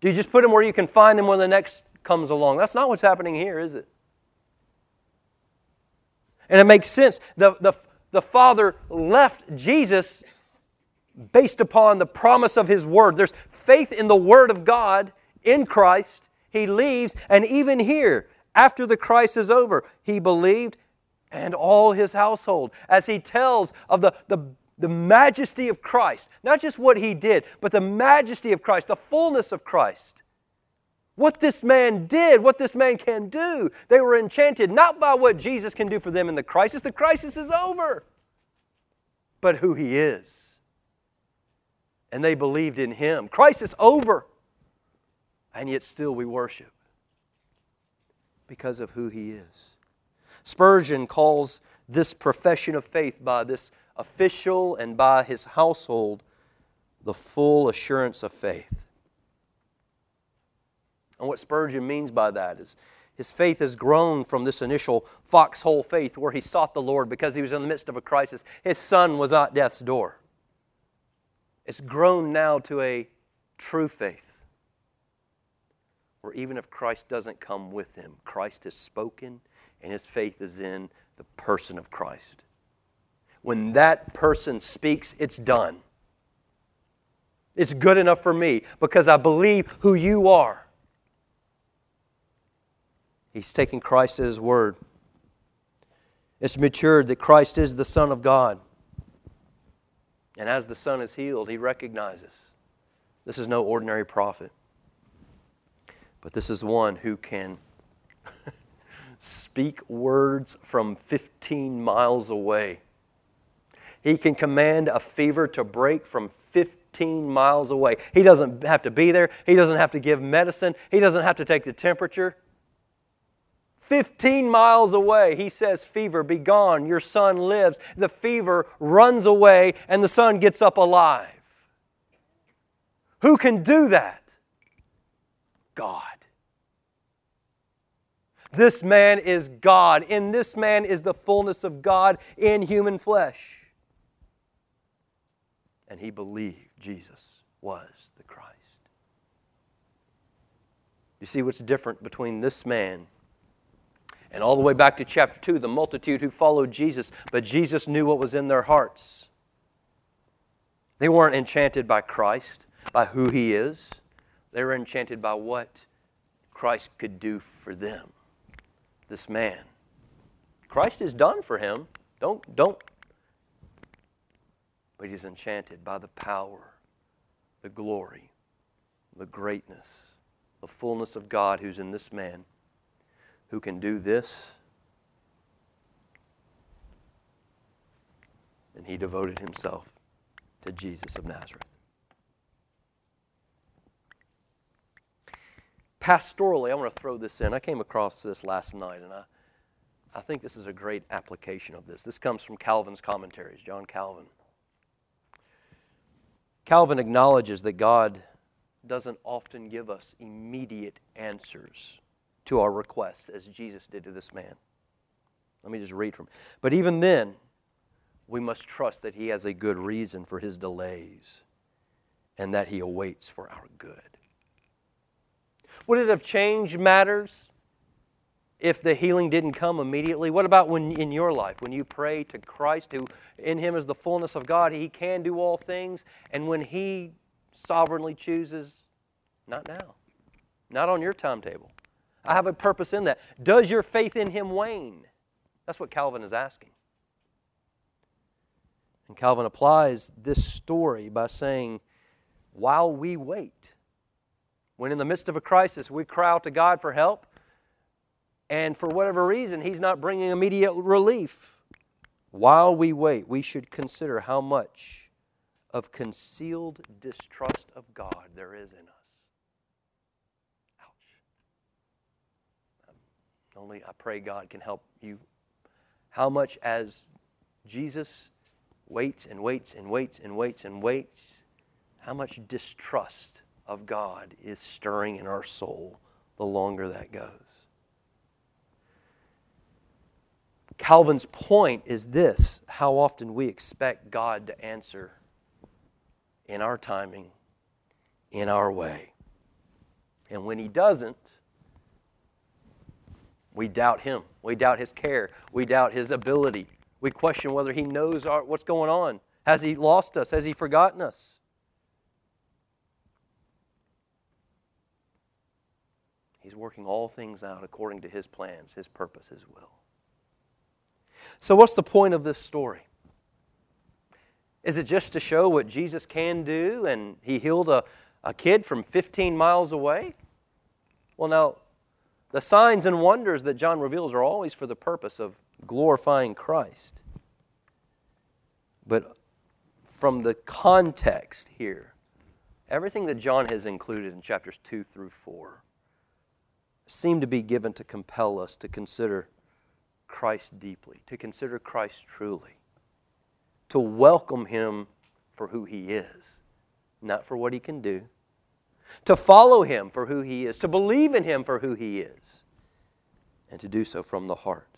Do you just put them where you can find them when the next comes along? That's not what's happening here, is it? And it makes sense. The, the, the Father left Jesus based upon the promise of His Word. There's faith in the Word of God in Christ. He leaves, and even here, after the Christ is over, he believed and all his household as he tells of the, the, the majesty of Christ. Not just what he did, but the majesty of Christ, the fullness of Christ. What this man did, what this man can do. They were enchanted not by what Jesus can do for them in the crisis. The crisis is over, but who he is. And they believed in him. Crisis over and yet still we worship because of who he is. Spurgeon calls this profession of faith by this official and by his household the full assurance of faith. And what Spurgeon means by that is his faith has grown from this initial foxhole faith where he sought the Lord because he was in the midst of a crisis. His son was at death's door. It's grown now to a true faith where even if Christ doesn't come with him, Christ has spoken and his faith is in the person of Christ. When that person speaks, it's done. It's good enough for me because I believe who you are. He's taking Christ at his word. It's matured that Christ is the Son of God. And as the Son is healed, he recognizes this is no ordinary prophet. But this is one who can speak words from 15 miles away. He can command a fever to break from 15 miles away. He doesn't have to be there. He doesn't have to give medicine. He doesn't have to take the temperature. 15 miles away, he says, Fever, be gone. Your son lives. The fever runs away, and the son gets up alive. Who can do that? God. This man is God. In this man is the fullness of God in human flesh. And he believed Jesus was the Christ. You see what's different between this man and all the way back to chapter 2, the multitude who followed Jesus, but Jesus knew what was in their hearts. They weren't enchanted by Christ, by who he is. They were enchanted by what Christ could do for them this man. Christ is done for him. Don't, don't. But he's enchanted by the power, the glory, the greatness, the fullness of God who's in this man who can do this. And he devoted himself to Jesus of Nazareth. pastorally, I want to throw this in. I came across this last night, and I, I think this is a great application of this. This comes from Calvin's commentaries, John Calvin. Calvin acknowledges that God doesn't often give us immediate answers to our requests as Jesus did to this man. Let me just read from. But even then, we must trust that he has a good reason for his delays and that he awaits for our good. Would it have changed matters if the healing didn't come immediately? What about when in your life, when you pray to Christ, who in Him is the fullness of God, He can do all things, and when He sovereignly chooses, not now, not on your timetable. I have a purpose in that. Does your faith in Him wane? That's what Calvin is asking. And Calvin applies this story by saying, while we wait, when in the midst of a crisis we cry out to God for help, and for whatever reason He's not bringing immediate relief, while we wait, we should consider how much of concealed distrust of God there is in us. Ouch. Only I pray God can help you. How much as Jesus waits and waits and waits and waits and waits, how much distrust of God is stirring in our soul the longer that goes. Calvin's point is this how often we expect God to answer in our timing, in our way. And when he doesn't, we doubt him. We doubt his care. We doubt his ability. We question whether he knows our, what's going on. Has he lost us? Has he forgotten us? He's working all things out according to his plans, his purpose, his will. So, what's the point of this story? Is it just to show what Jesus can do and he healed a, a kid from 15 miles away? Well, now, the signs and wonders that John reveals are always for the purpose of glorifying Christ. But from the context here, everything that John has included in chapters 2 through 4 seem to be given to compel us to consider Christ deeply, to consider Christ truly, to welcome him for who he is, not for what he can do, to follow him for who he is, to believe in him for who he is, and to do so from the heart.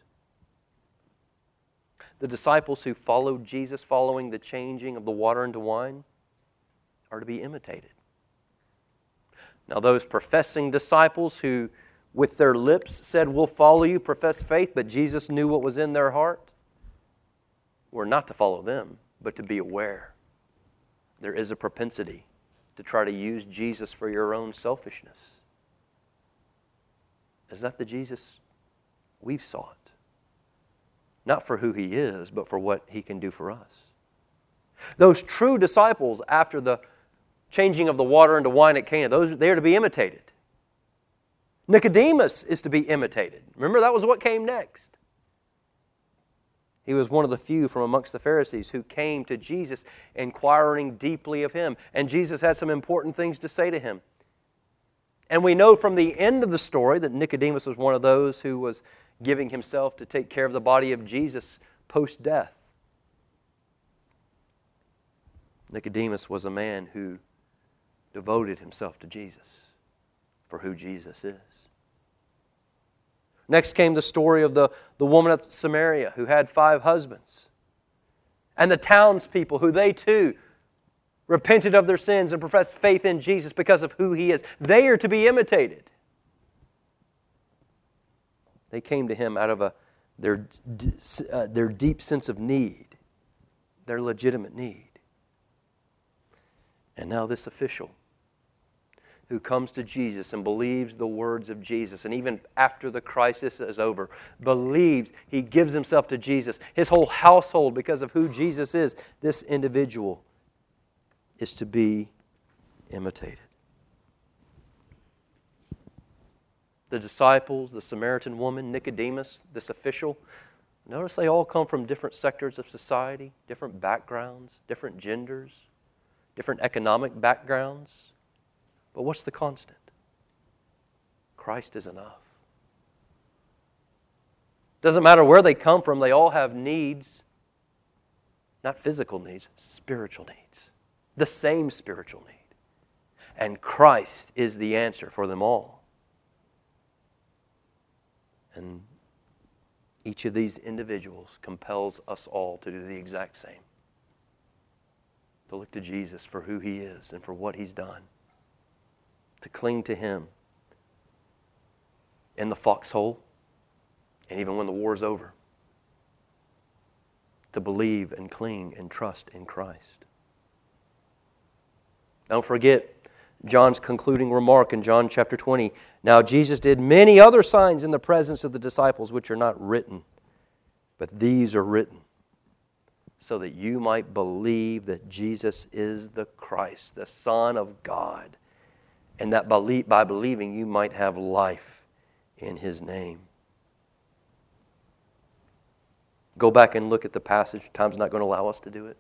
The disciples who followed Jesus, following the changing of the water into wine, are to be imitated. Now, those professing disciples who, with their lips, said, We'll follow you, profess faith, but Jesus knew what was in their heart, were not to follow them, but to be aware. There is a propensity to try to use Jesus for your own selfishness. Is that the Jesus we've sought? Not for who he is, but for what he can do for us. Those true disciples, after the changing of the water into wine at Cana, those, they are to be imitated. Nicodemus is to be imitated. Remember, that was what came next. He was one of the few from amongst the Pharisees who came to Jesus inquiring deeply of him. And Jesus had some important things to say to him. And we know from the end of the story that Nicodemus was one of those who was giving himself to take care of the body of Jesus post death. Nicodemus was a man who devoted himself to Jesus for who Jesus is. Next came the story of the, the woman of Samaria who had five husbands. And the townspeople who they too repented of their sins and professed faith in Jesus because of who he is. They are to be imitated. They came to him out of a, their, uh, their deep sense of need, their legitimate need. And now, this official who comes to Jesus and believes the words of Jesus, and even after the crisis is over, believes he gives himself to Jesus, his whole household, because of who Jesus is, this individual is to be imitated. The disciples, the Samaritan woman, Nicodemus, this official, notice they all come from different sectors of society, different backgrounds, different genders, different economic backgrounds. But what's the constant? Christ is enough. Doesn't matter where they come from, they all have needs, not physical needs, spiritual needs. The same spiritual need. And Christ is the answer for them all. And each of these individuals compels us all to do the exact same to look to Jesus for who he is and for what he's done to cling to Him in the foxhole and even when the war is over. To believe and cling and trust in Christ. Don't forget John's concluding remark in John chapter 20. Now, Jesus did many other signs in the presence of the disciples, which are not written, but these are written so that you might believe that Jesus is the Christ, the Son of God and that by believing you might have life in His name. Go back and look at the passage. Time's not going to allow us to do it.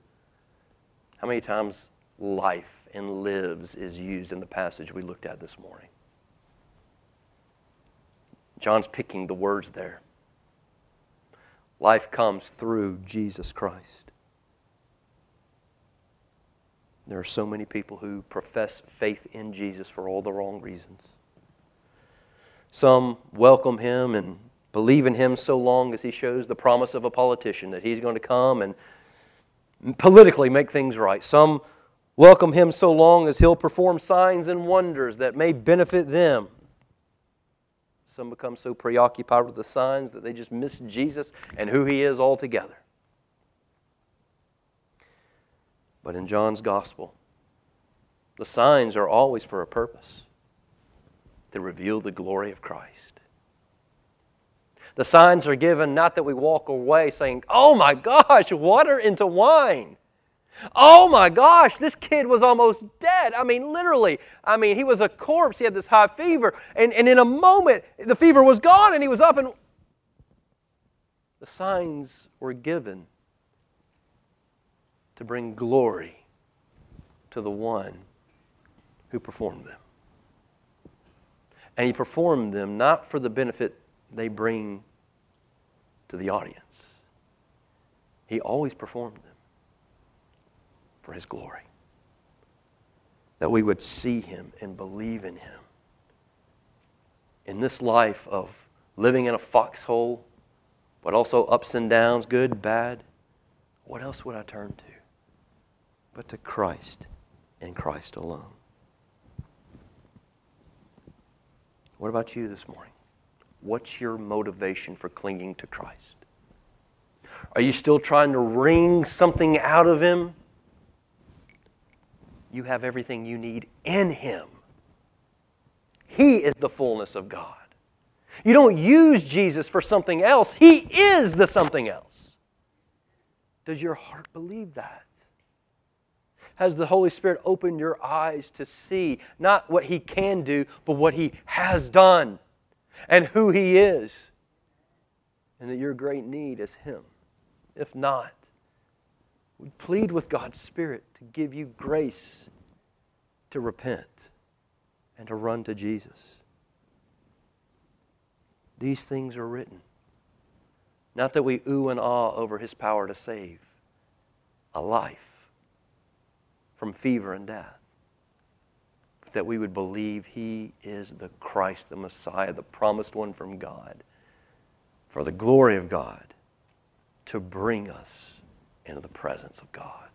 How many times life and lives is used in the passage we looked at this morning? John's picking the words there. Life comes through Jesus Christ. There are so many people who profess faith in Jesus for all the wrong reasons. Some welcome him and believe in him so long as he shows the promise of a politician that he's going to come and politically make things right. Some welcome him so long as he'll perform signs and wonders that may benefit them. Some become so preoccupied with the signs that they just miss Jesus and who he is altogether. But in John's gospel, the signs are always for a purpose to reveal the glory of Christ. The signs are given not that we walk away saying, Oh my gosh, water into wine. Oh my gosh, this kid was almost dead. I mean, literally. I mean, he was a corpse. He had this high fever. And, and in a moment, the fever was gone and he was up and. The signs were given to bring glory to the one who performed them. And he performed them not for the benefit they bring to the audience, he always performed them for his glory. That we would see him and believe in him. In this life of living in a foxhole, but also ups and downs, good, bad, what else would I turn to but to Christ and Christ alone? What about you this morning? What's your motivation for clinging to Christ? Are you still trying to wring something out of Him? You have everything you need in Him. He is the fullness of God. You don't use Jesus for something else, He is the something else. Does your heart believe that? Has the Holy Spirit opened your eyes to see not what He can do, but what He has done and who He is? And that your great need is Him. If not, we plead with God's Spirit to give you grace to repent and to run to Jesus. These things are written. Not that we ooh and ah over His power to save a life from fever and death. That we would believe He is the Christ, the Messiah, the promised one from God, for the glory of God, to bring us into the presence of God.